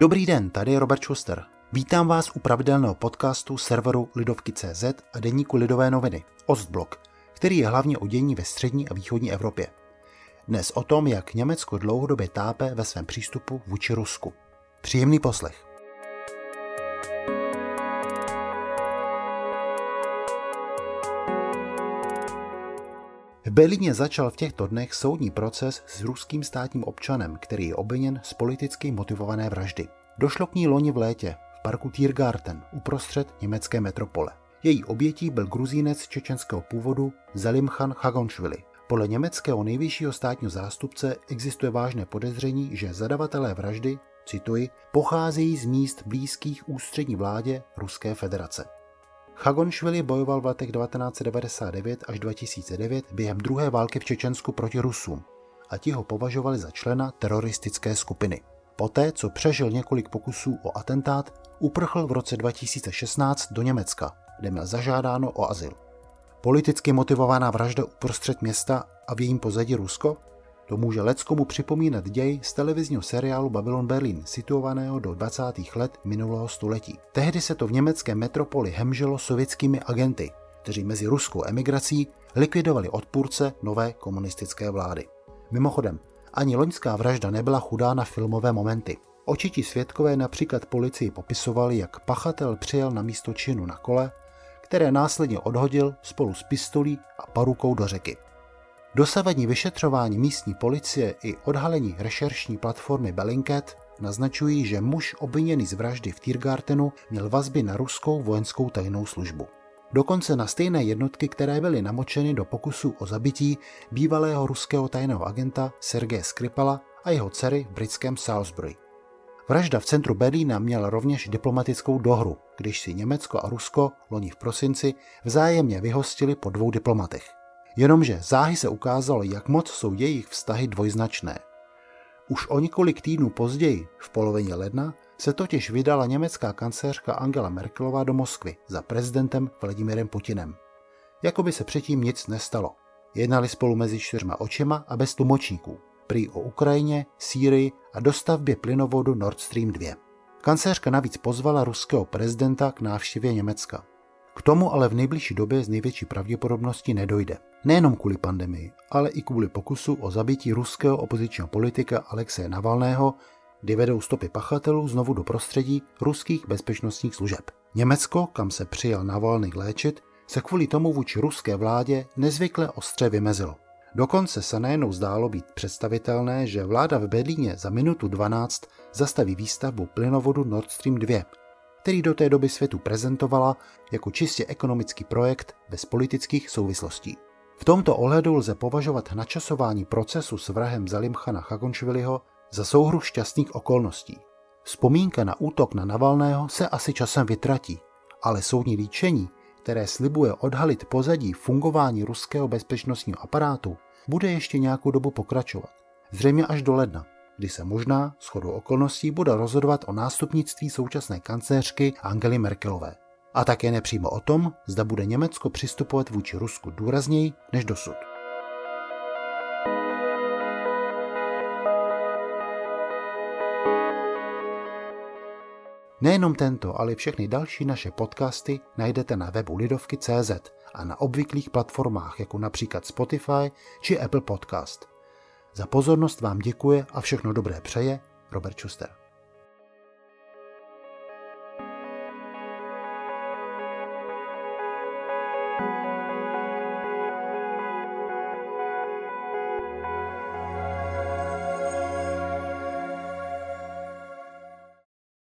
Dobrý den, tady je Robert Schuster. Vítám vás u pravidelného podcastu serveru Lidovky.cz a deníku Lidové noviny Ostblok, který je hlavně o dění ve střední a východní Evropě. Dnes o tom, jak Německo dlouhodobě tápe ve svém přístupu vůči Rusku. Příjemný poslech. V Berlíně začal v těchto dnech soudní proces s ruským státním občanem, který je obviněn z politicky motivované vraždy. Došlo k ní loni v létě v parku Tiergarten uprostřed německé metropole. Její obětí byl gruzínec čečenského původu Zalimchan Chagonšvili. Podle německého nejvyššího státního zástupce existuje vážné podezření, že zadavatelé vraždy, cituji, pocházejí z míst blízkých ústřední vládě Ruské federace. Chagonšvili bojoval v letech 1999 až 2009 během druhé války v Čečensku proti Rusům a ti ho považovali za člena teroristické skupiny. Poté, co přežil několik pokusů o atentát, uprchl v roce 2016 do Německa, kde měl zažádáno o azyl. Politicky motivovaná vražda uprostřed města a v jejím pozadí Rusko? To může leckomu připomínat děj z televizního seriálu Babylon Berlin, situovaného do 20. let minulého století. Tehdy se to v německé metropoli hemželo sovětskými agenty, kteří mezi ruskou emigrací likvidovali odpůrce nové komunistické vlády. Mimochodem, ani loňská vražda nebyla chudá na filmové momenty. Očití svědkové například policii popisovali, jak pachatel přijel na místo činu na kole, které následně odhodil spolu s pistolí a parukou do řeky. Dosavadní vyšetřování místní policie i odhalení rešeršní platformy Bellingcat naznačují, že muž obviněný z vraždy v Tiergartenu měl vazby na ruskou vojenskou tajnou službu. Dokonce na stejné jednotky, které byly namočeny do pokusu o zabití bývalého ruského tajného agenta Sergeje Skripala a jeho dcery v britském Salisbury. Vražda v centru Berlína měla rovněž diplomatickou dohru, když si Německo a Rusko loni v prosinci vzájemně vyhostili po dvou diplomatech. Jenomže záhy se ukázalo, jak moc jsou jejich vztahy dvojznačné. Už o několik týdnů později, v polovině ledna, se totiž vydala německá kancléřka Angela Merkelová do Moskvy za prezidentem Vladimirem Putinem. Jakoby se předtím nic nestalo. Jednali spolu mezi čtyřma očima a bez tlumočníků. Prý o Ukrajině, Sýrii a dostavbě plynovodu Nord Stream 2. Kancléřka navíc pozvala ruského prezidenta k návštěvě Německa. K tomu ale v nejbližší době z největší pravděpodobností nedojde. Nejenom kvůli pandemii, ale i kvůli pokusu o zabití ruského opozičního politika Alexeje Navalného, kdy vedou stopy pachatelů znovu do prostředí ruských bezpečnostních služeb. Německo, kam se přijel Navalny léčit, se kvůli tomu vůči ruské vládě nezvykle ostře vymezilo. Dokonce se najednou zdálo být představitelné, že vláda v Berlíně za minutu 12 zastaví výstavbu plynovodu Nord Stream 2, který do té doby světu prezentovala jako čistě ekonomický projekt bez politických souvislostí. V tomto ohledu lze považovat načasování procesu s vrahem Zalimchana Chagonšviliho za souhru šťastných okolností. Vzpomínka na útok na Navalného se asi časem vytratí, ale soudní líčení, které slibuje odhalit pozadí fungování ruského bezpečnostního aparátu, bude ještě nějakou dobu pokračovat. Zřejmě až do ledna, kdy se možná, shodou okolností, bude rozhodovat o nástupnictví současné kancléřky Angely Merkelové. A také nepřímo o tom, zda bude Německo přistupovat vůči Rusku důrazněji než dosud. Nejenom tento, ale i všechny další naše podcasty najdete na webu Lidovky.cz a na obvyklých platformách, jako například Spotify či Apple Podcast. Za pozornost vám děkuje a všechno dobré přeje Robert Schuster.